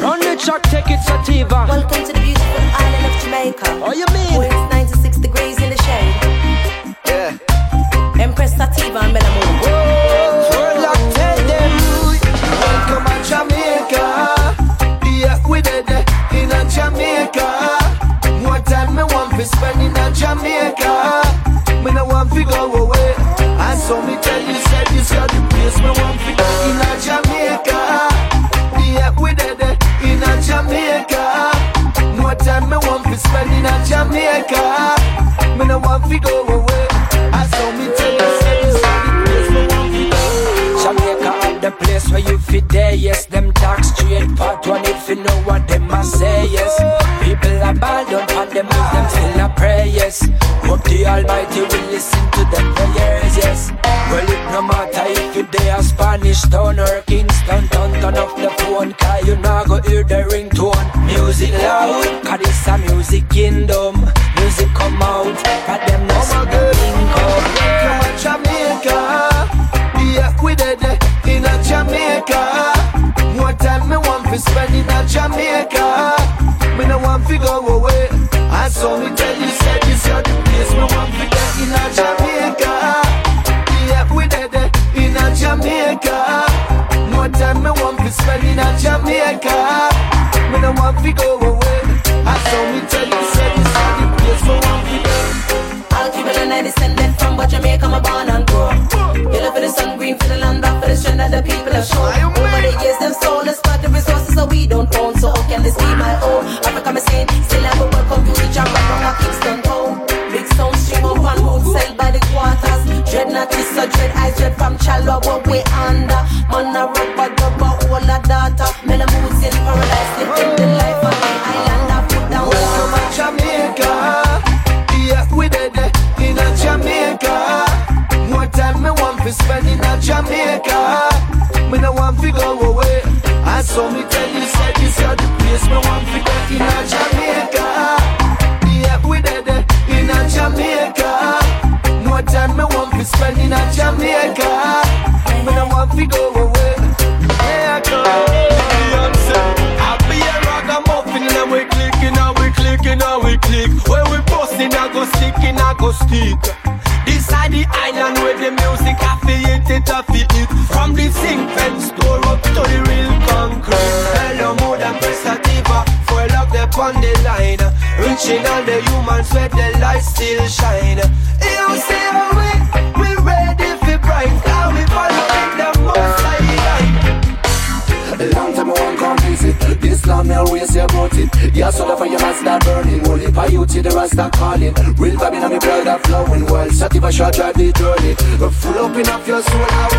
Run the track, take it sativa. Welcome to the beautiful island of Jamaica. Oh, you mean? Where it's 96 degrees in the shade. Yeah. Empress Sativa and Melamoon. World lock, tell them. Welcome to Jamaica. Yeah, we did it in a Jamaica. More time me want to spend in a Jamaica. Me no want to go away. And so me tell you, said this is the place me want to go time me want to spend in a Jamaica. Me no want to go away. I so me tell where you fit there, yes. Them talk straight, part one if you know what them must say, yes. People are bad, don't find them with them still a pray, yes. Hope the Almighty will listen to them prayers, yes. Well, it no matter if you there a Spanish town or Kingston town, turn off the phone, cause you not go hear the ringtone. Music loud, cause it's a music kingdom. Music come out, but them no oh see Jamaica. More time me want to spend in a Jamaica. Me no want to go away. And so me tell you, said this is the place me want to get in a Jamaica. Yeah, we did it in a Jamaica. More time me want to spend in a Jamaica. Me no want to go away. And so me tell you, said this is the place me want to get. I'll keep it a descendant from but Jamaica, my born and. Yellow for the sun, green for the land, black for the strength that the people have shown. Over the years, they've stolen us, but the resources that we don't own. So how can this be my own? Africa, saying, still never welcome you to Jamba from a Kingston town. Big stone string up and road, sell by the quarters. Dread not this, so dread eyes, dread from Chalwa, what we under. Man, a rubber, rubber, all a data. Sativa shot drive the journey Full up enough your soul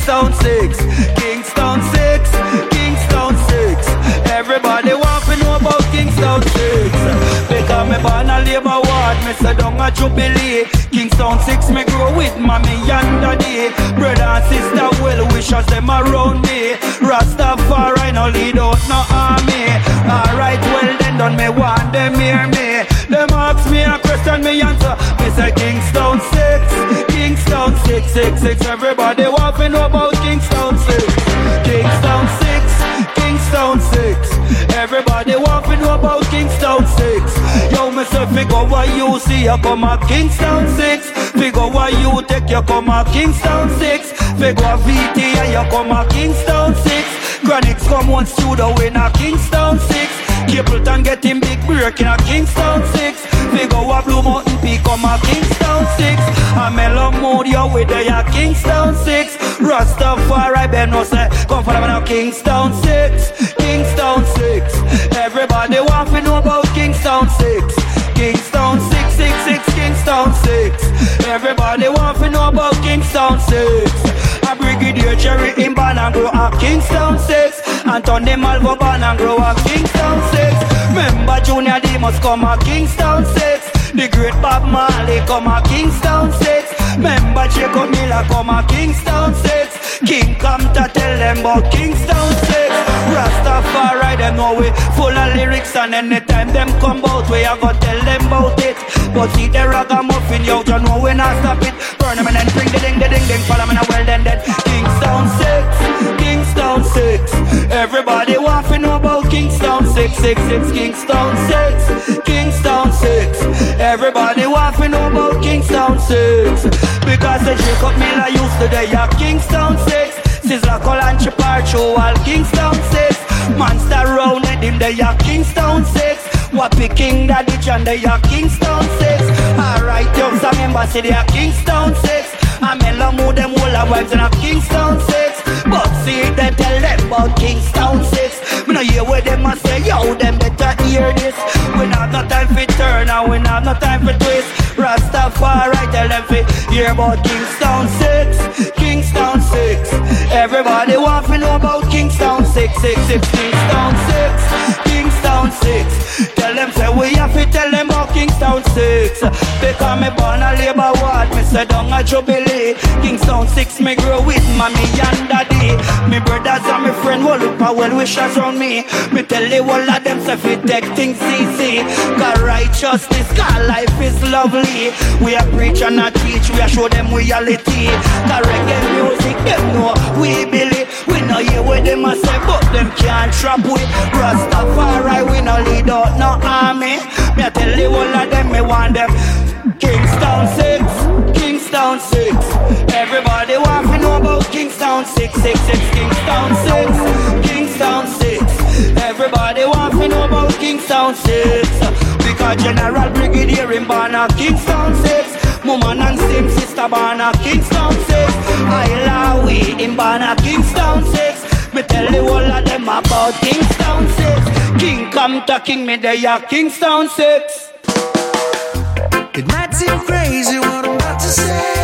Kingston 6, Kingston 6, Kingston 6. Everybody want to know about Kingston 6. Because me born a labor ward, me say down a jubilee. Kingston 6 me grow with mommy and daddy. Brother and sister well wishes them around me. Rastafari no lead out no army. Alright, well then done me want them hear me. Them ask me a question me answer. Me say Kingston 6, 6, 6, 6. Everybody want to know about Kingston 6. Kingston 6, Kingston 6. Everybody want to know about Kingston 6. Yo, say figure what you see, you come a Kingston 6. Figure what you take, you come a Kingston 6. Figure VT, you come a Kingston 6. Chronixx come on studio in a Kingston 6. Capleton get him big break in a Kingston 6. Figure what Blue Mountain Peak come a Kingston 6. A mellow mood, yo, with the a Kingston 6. Rastafari, Ben no say, come follow me now, Kingston 6. Kingston 6. Everybody want to know about Kingston 6. Kingston 6, 6, 6, Kingston 6. Everybody want to know about Kingston 6. A Brigadier Jerry in Banangro a Kingston 6. Anthony Malvo Banangro a Kingston 6. Remember Junior D must come a Kingston 6. The great Bob Marley come a Kingston 6. Remember Jacob Miller come a Kingston 6. King come to tell them about Kingston 6. Rastafari them know we full of lyrics and anytime them come out we a go tell them about it. But see the ragamuffin yo, you know we not stop it. Burn them and then bring the ding, the ding, ding. Follow me now well then then. Kingston 6, Kingston 6. Everybody want to know Kingston 6, 6, 6, Kingston 6, Kingston 6. Everybody want to know about Kingston 6. Because the Jacob Miller used to day at Kingston 6. Sizzla Kalonji Parcho all Kingston 6. Monster round at him they are Kingston 6. Wappy King Daddy John they are Kingston 6. Alright, yo, some members say they are Kingston 6. I'm Mellow Mood them all our wives in a Kingston 6. But see they tell them about Kingston 6. Me no hear what them a say, yo, them better hear this. We not no time for turn and we not no time for twist. Rastafari tell them fi hear about Kingston 6. Kingston 6. Everybody want to know about Kingston 6, 6, 6, Kingston 6, Kingston 6. Tell them say we have to tell them about Kingston 6. Because me born a labor ward, me say down a jubilee. Kingston 6 me grow with mommy and daddy. Me brothers and me friend will look for well wishers on me. Me tell the whole of them say fi take things easy. Cause righteousness, cause life is lovely. We a preach and a teach, we a show them reality. Cause reggae music, them know we believe. Know hear what them a say, but them can't trap we. Rastafari, we no lead out no army. Me a tell the whole of them, me want them. Kingston 6, Kingston 6. Everybody want to know about Kingston 6, 6, 6, Kingston 6, Kingston 6. Everybody want to know about Kingston 6. Because General Brigadier in Banner, Kingston 6. Mama and same sister Banner, Kingston 6. I love we in Banner, Kingston 6. Me tell the whole of them about Kingston 6. King come to King, me they are Kingston 6. It might seem crazy what I'm about to say.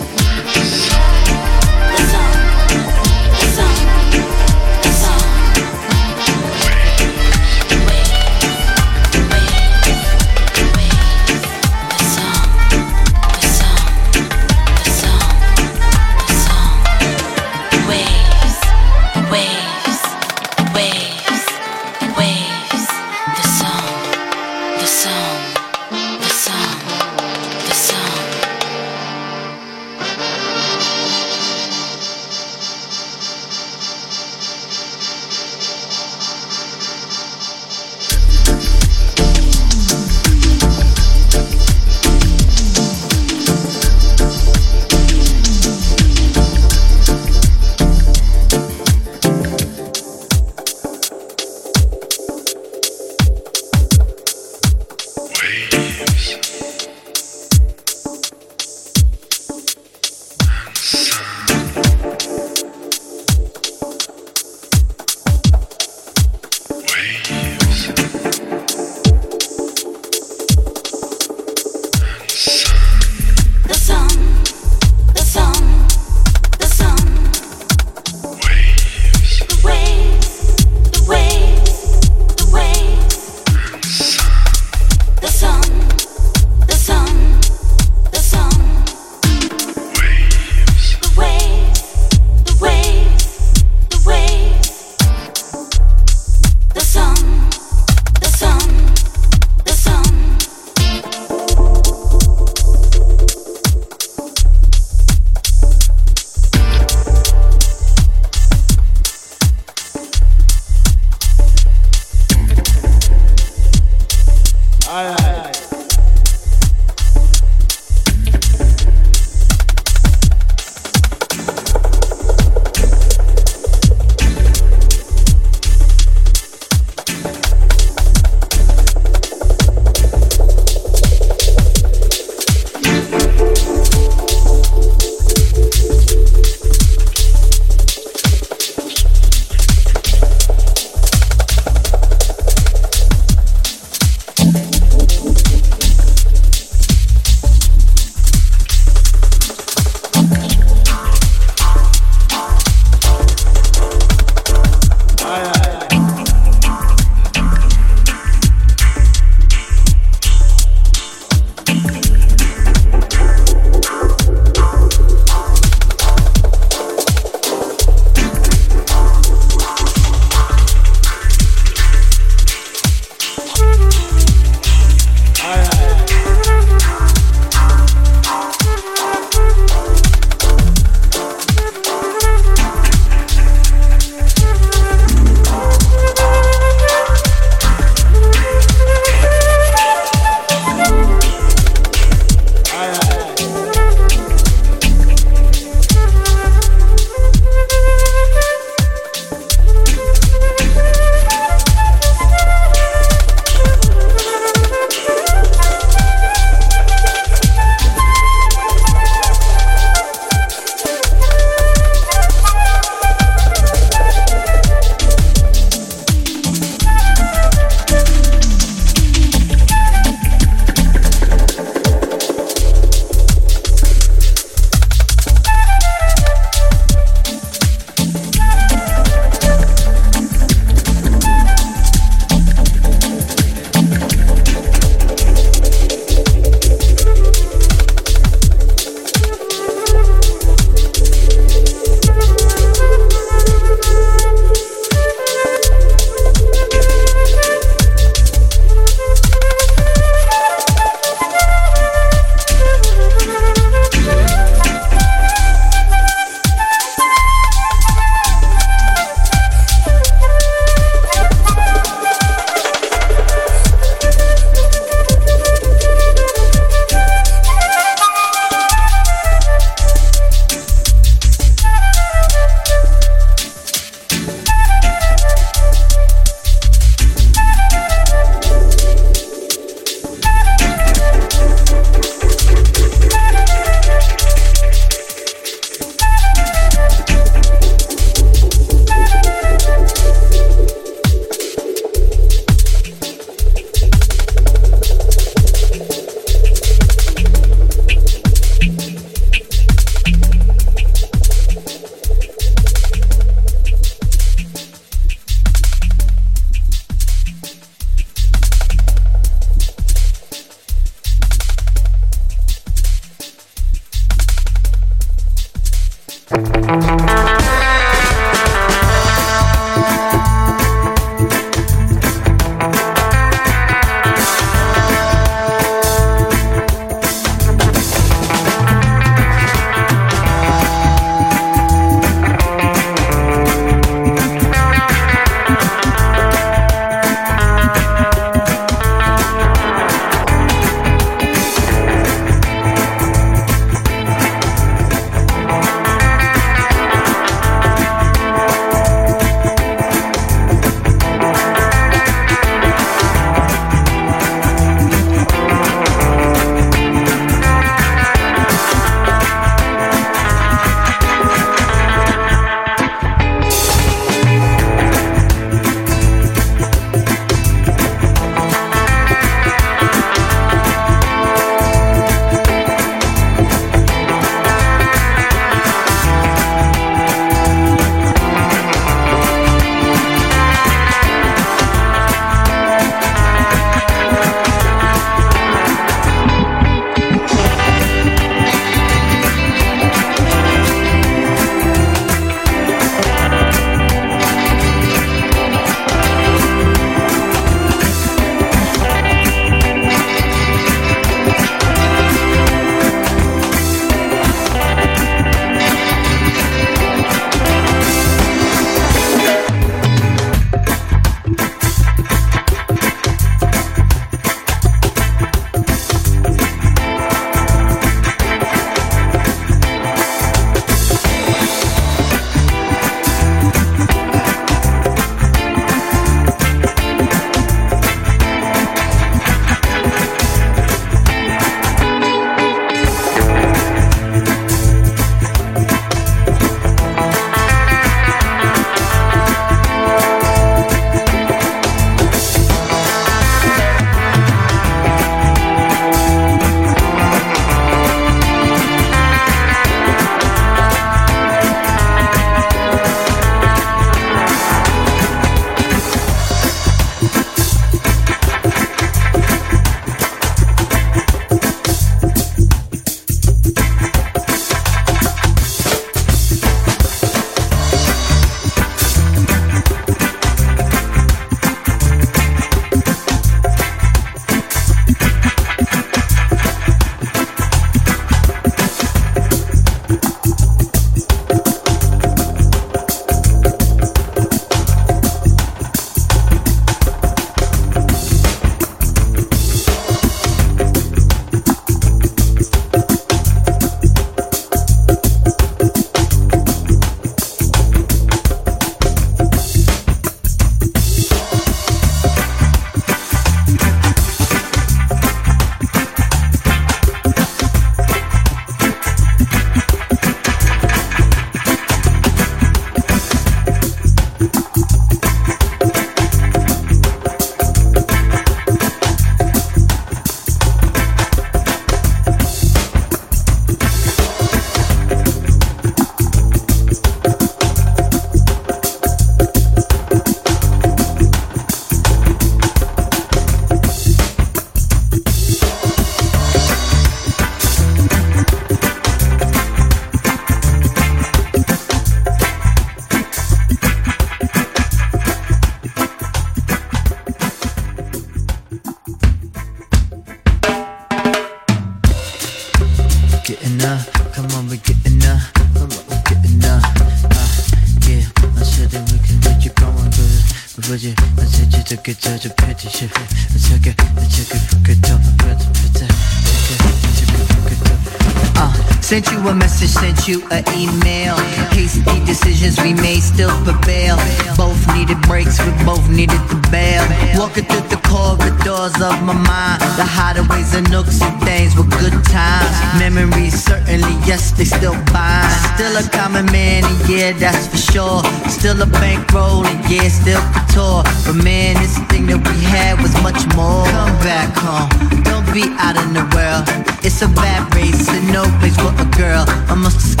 And yeah, still couture. But man, this thing that we had was much more. Come back home, don't be out in the world. It's a bad race and no place for a girl. Amongst the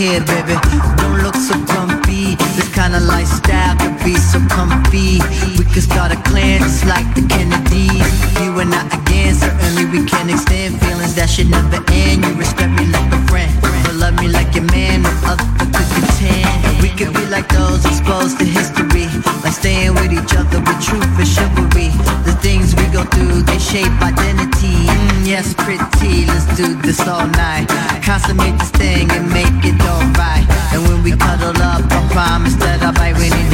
Here, baby. Don't look so grumpy. This kind of lifestyle could be so comfy. We could start a clan just like the Kennedys. You and I again, certainly we can extend feelings that should never end. You respect me like a friend, but love me like your man. No other could contend. We could be like those exposed to history, like staying with each other with truth and chivalry. Go through, they shape identity. Mm, yes, pretty. Let's do this all night. Consummate this thing and make it alright. And when we cuddle up, I promise that I'll bite when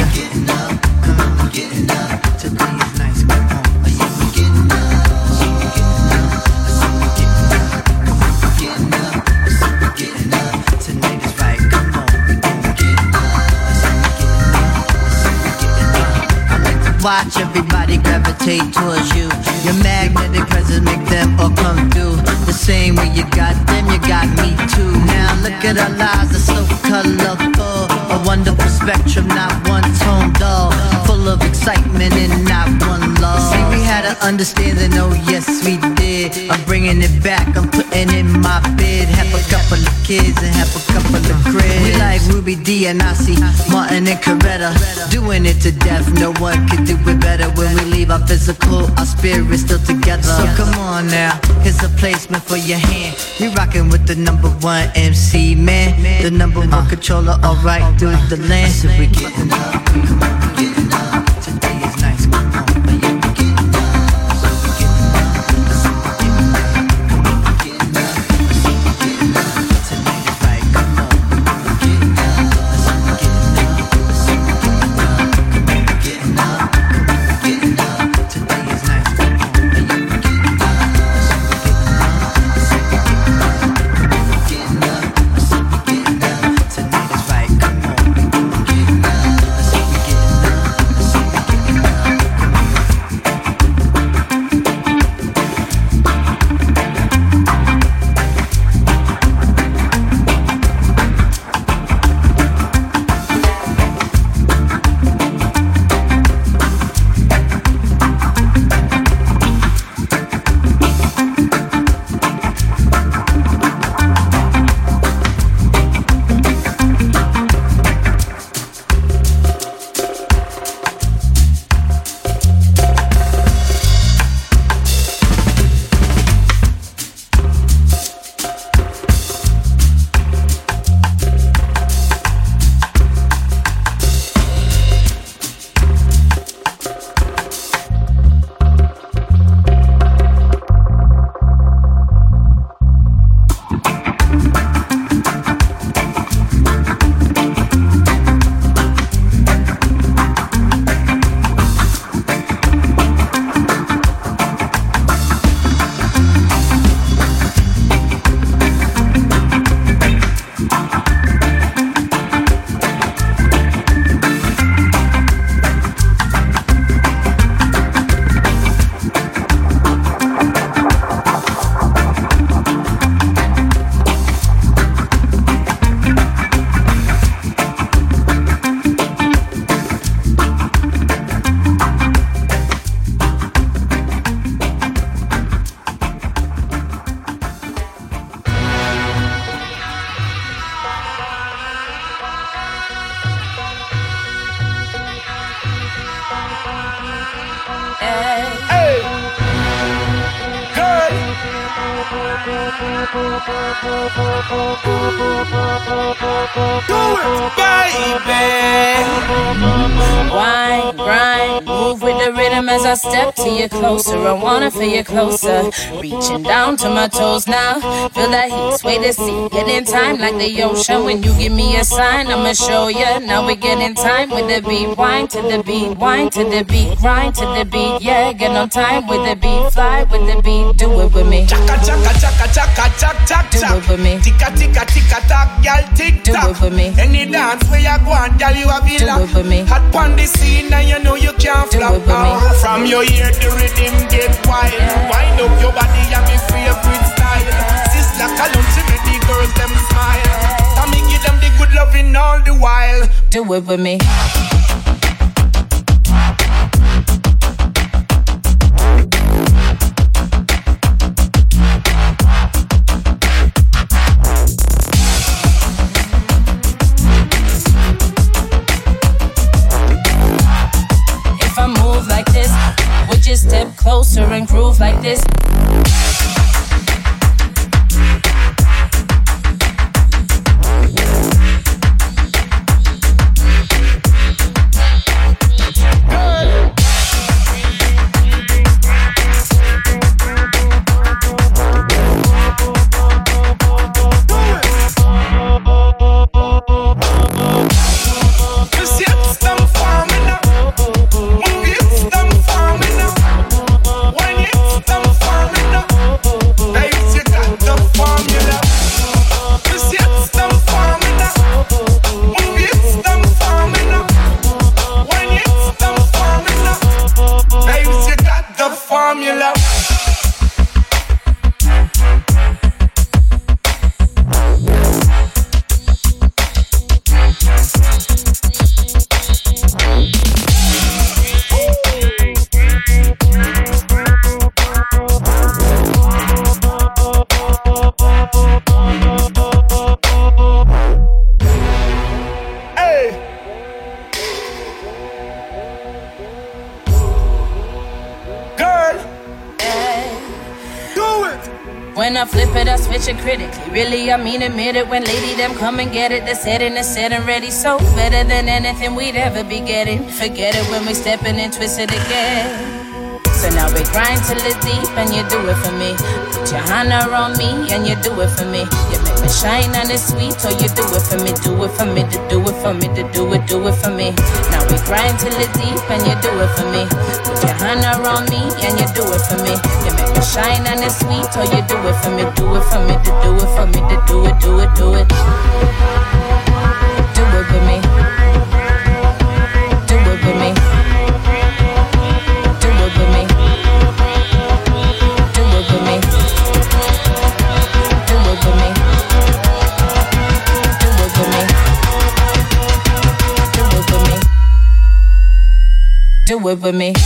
watch everybody gravitate towards you. Your magnetic presence make them all come through. The same way you got them, you got me too. Now look at our lives, they're so colorful. A wonderful spectrum, not one tone dull. Full of excitement and. We had an understanding, oh yes we did. I'm bringing it back, I'm putting in my bid. Have a couple of kids and half a couple of cribs. We like Ruby Dee and Nasi, Martin and Coretta. Doing it to death, no one can do it better. When we leave our physical, our spirit still together. So come on now, here's a placement for your hand. You rocking with the number one MC man, the number one controller, alright through the land. So we getting up, come on, we getting up. Wine, grind, move with the rhythm as I step to you closer. I wanna feel you closer. Reaching down to my toes now. Feel that heat, sway the seat. Get in time like the ocean. When you give me a sign, I'ma show ya. Now we get in time with the beat. Wine to the beat, wine to the beat, grind to the beat. Yeah, get on time with the beat. Fly with the beat. Do it with me. Chaka chaka chaka chaka chaka chaka. Do it with me. Ticka ticka ticka tock, girl tick Do tock. it with me. Any dance where you go on, girl you a be Do it with me. Hot pon the scene and you know you can't Do flop. it with me. From your ear the rhythm get wild. Wind up your body and me favorite style. Sister Cologne, she make the girls them smile. And me give them the good loving all the while. Do it with me. Closer and groove like this? Critically. Really, I mean admit it. When lady them come and get it, the setting is set and ready. So better than anything we'd ever be getting. Forget it when we stepping and twist it again. So now we grind till it's deep and you do it for me. Put your hand around me and you do it for me. You make me shine and it's sweet, so you do it for me, do it for me, to do it for me, to do it, do it for me. Now we grind till it's deep and you do it for me. Put your hand around me and you do it for me. You make me shine and it's sweet, so you do it for me, do it for me, to do it for me, to do it, do it, do it. Do it Do it with me. If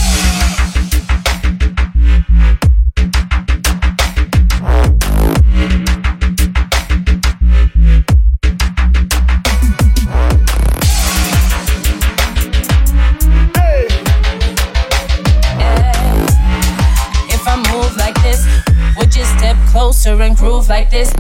I move like this, would you step closer and groove like this,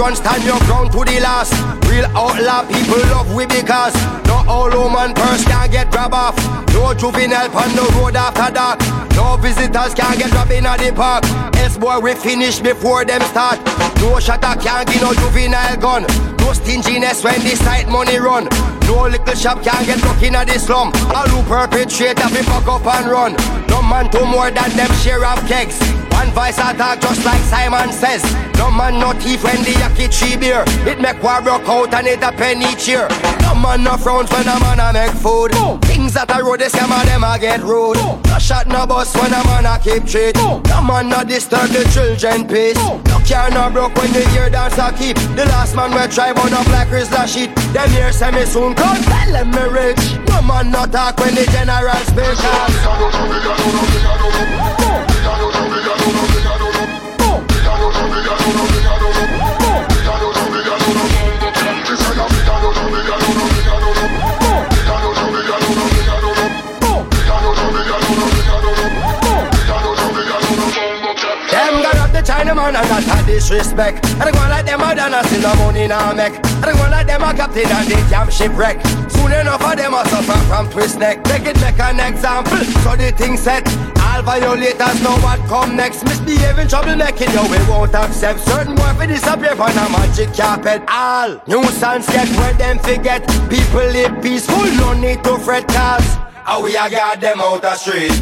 run, stand your ground to the last. Real outlaw people love we because no all woman purse can get grab off. No juvenile on the road after dark. No visitors can get robbed in the park. Else boy we finish before them start. No shutter can give no juvenile gun. No stinginess when the side money run. No little shop can get lucky in the slum. All who perpetrate have to fuck up and run. No man do more than them share of kegs. One voice attack just like Simon says. No man no thief when the yaki tree beer. It make war broke out and it a penny cheer. No man no frowns when a man a make food. Things that a road they scam and them a get rude. No shot no bus when a man a keep treat. No man no disturb the children peace. No car no broke when the ear dance a keep. The last man we drive on a black Rizla sheet. Them here say me soon come tell them me rich. No man no talk when the general speak. The Chinaman and that's a disrespect. I don't want like them a done still the money now make. I don't want like them a captain and they damn shipwreck. Soon enough of them a suffer from twist neck. Take it make an example, so the thing set. All violators know what come next. Misbehaving, troublemaking, yo, we won't accept. Certain boy for disappear on a magic carpet. All new nuisance get where them forget. People live peaceful, no need to fret cause. How we a got them out the street.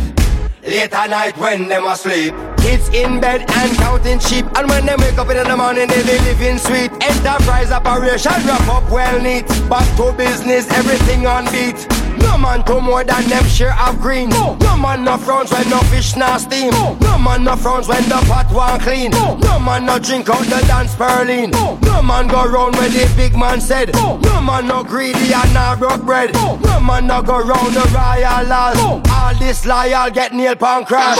Late at night when them asleep. Kids in bed and counting sheep. And when they wake up in the morning, they be living sweet. Enterprise operation wrap up well neat. Back to business, everything on beat. No man do more than them share of green. No, no man no frowns when no fish nah steam. No, no man no frowns when the pot one clean. No, no man no drink out the dance Berlin. No, no man go round where the big man said. No, no man no greedy and not broke bread. No, no man no go round the royal laws. All this loyal get nail pan crash.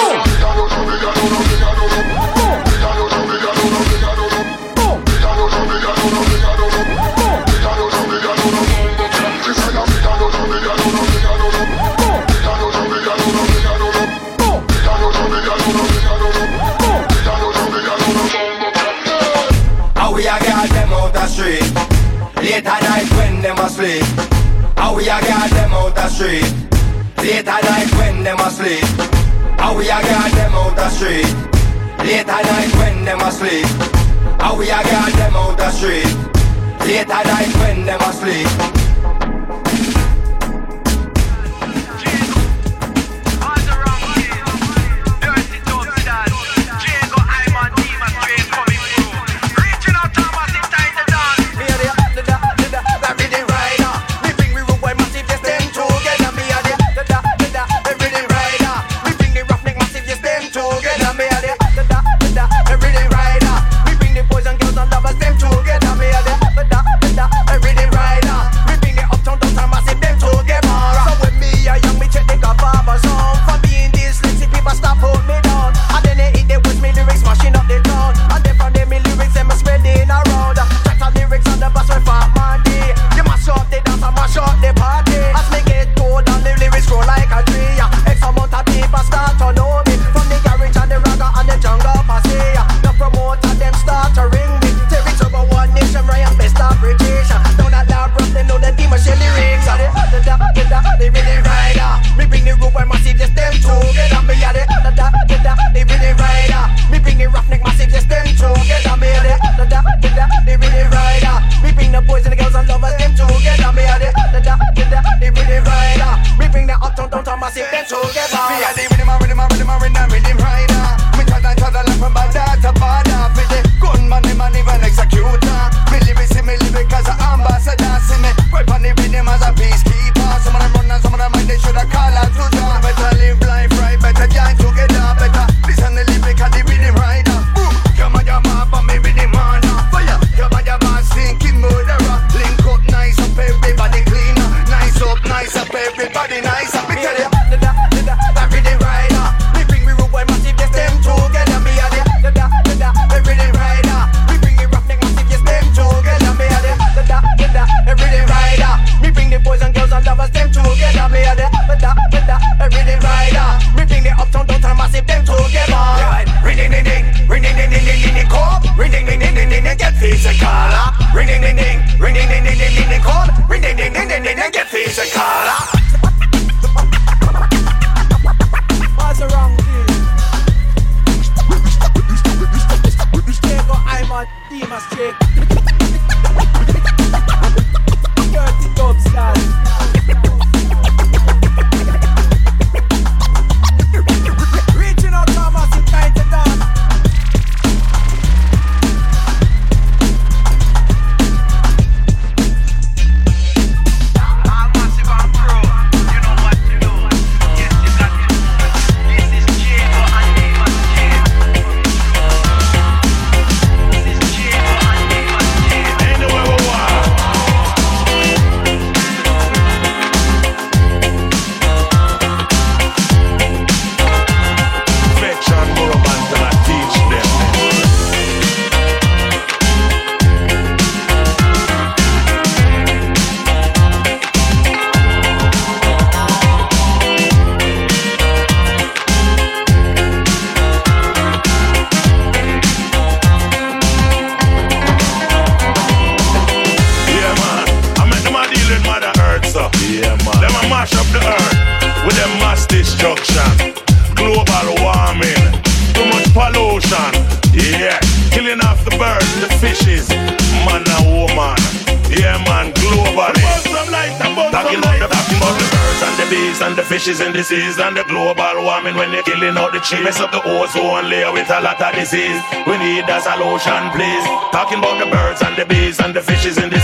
Late at night when them asleep How we a got them out the street. Late at night when them asleep How we a got them out the street. Late at night when them asleep How we a got them out the street. Late at night when them asleep She mess up the ozone layer with a lot of disease. We need a solution, please. Talking about the birds and the bees and the fishes in the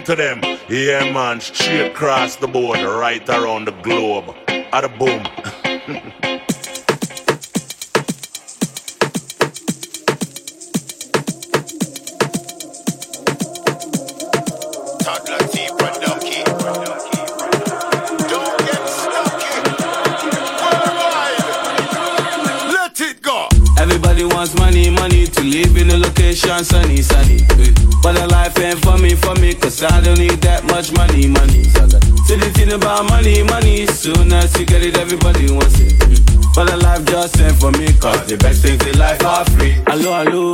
Sing to them. Yeah, man, straight across the board, right around the globe. At a boom. I don't need that much money, money. So the thing about money, money. Soon as you get it, everybody wants it. But the life just ain't for me, cause the best things in life are free. Hello, hello.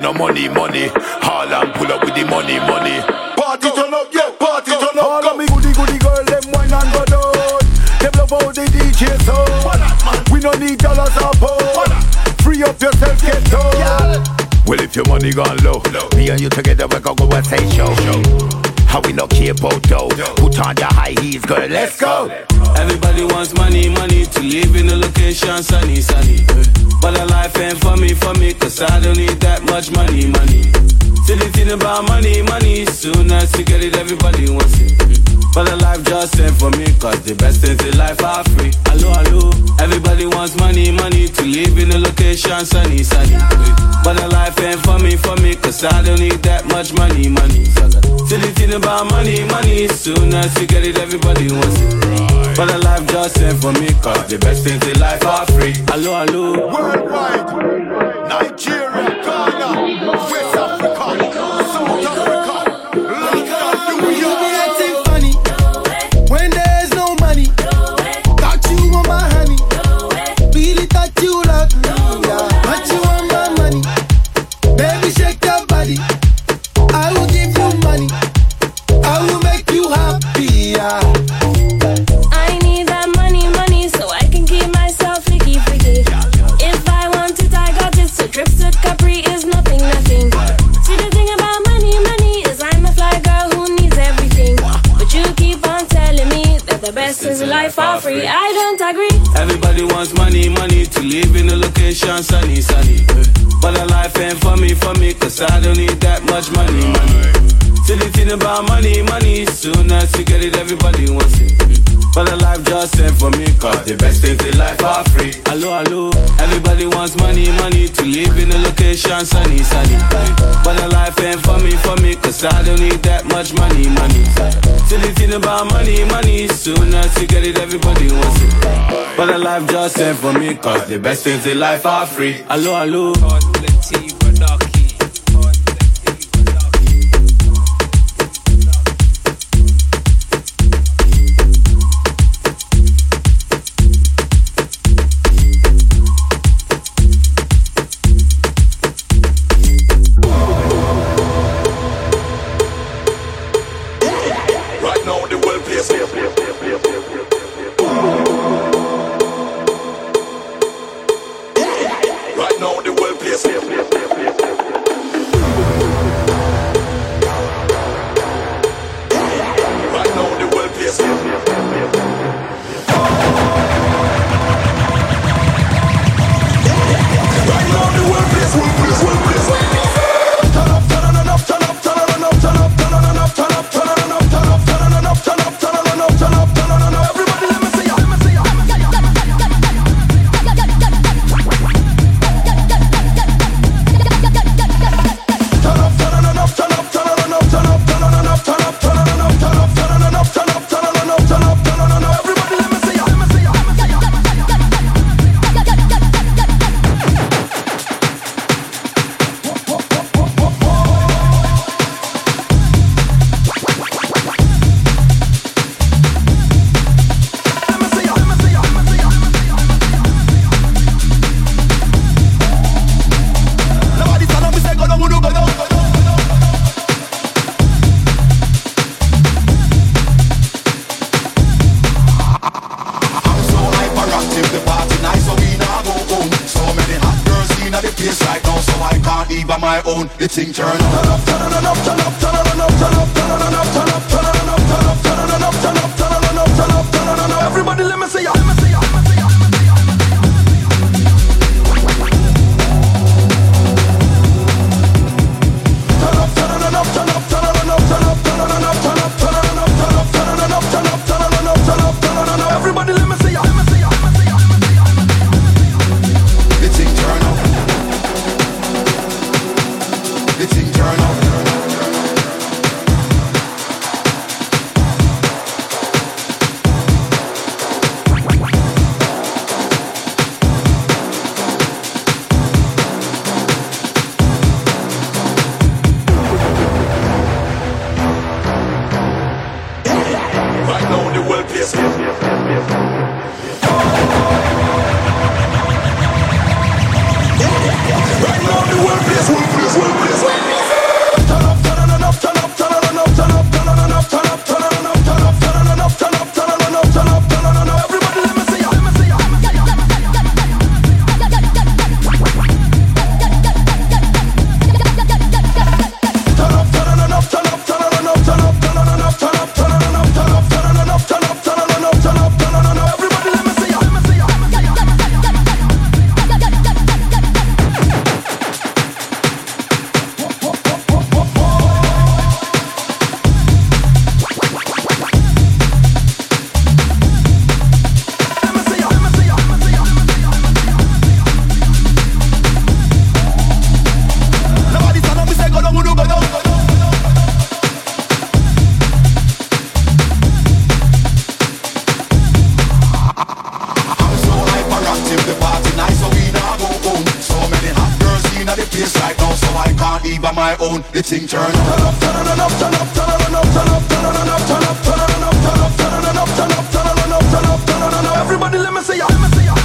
with no money, money. Harlem pull up with the money, money. Party go. turn up, yeah, party go. turn up. All go. of me goody goody girl, them wine and go down. Them love all the DJ so. We no need dollars or pounds. Free up yourself, get down. Yeah. Well, if your money gone low, low, me and you together we can go and say show. show. How we no care about though. Put on your high heels, girl, let's go. Everybody wants money, money to live in a location sunny, sunny. But a life ain't for me, for me, cause I don't need that much money, money. Silly thing about money, money. Soon as you get it, everybody wants it. But the life just ain't for me, cause the best things in life are free. Hello, hello. Everybody wants money, money to live in a location sunny, sunny. But the life ain't for me, for me, cause I don't need that much money, money. Silly thing about money, money. Soon as you get it, everybody wants it. But the life just ain't for me, cause the best things in life are free. Hello, hello. Worldwide, Nigeria, Ghana, is a life for free. I don't agree. Everybody wants money, money to live in a location sunny, sunny. But a life ain't for me, for me, cause I don't need that much money, money. Silly thing about money, money. Soon as you get it, everybody wants it. But the life just ain't for me, cause the best things in life are free. Hello, hello. Everybody wants money, money to live in a location sunny, sunny. But the life ain't for me, for me, cause I don't need that much money, money. Still the about money, money. Soon as you get it, everybody wants it. But the life just ain't for me, cause the best things in life are free. Hello, hello. Enough! up, turn Enough! turn turn. down, the thing turn up. Turn up, turn on up, turn up, turn on up, turn up, turn on up, turn up, turn on up, turn up, turn on up, turn up, turn on up, turn up, turn on up. Everybody, let up, see up, let up, see up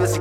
Elvis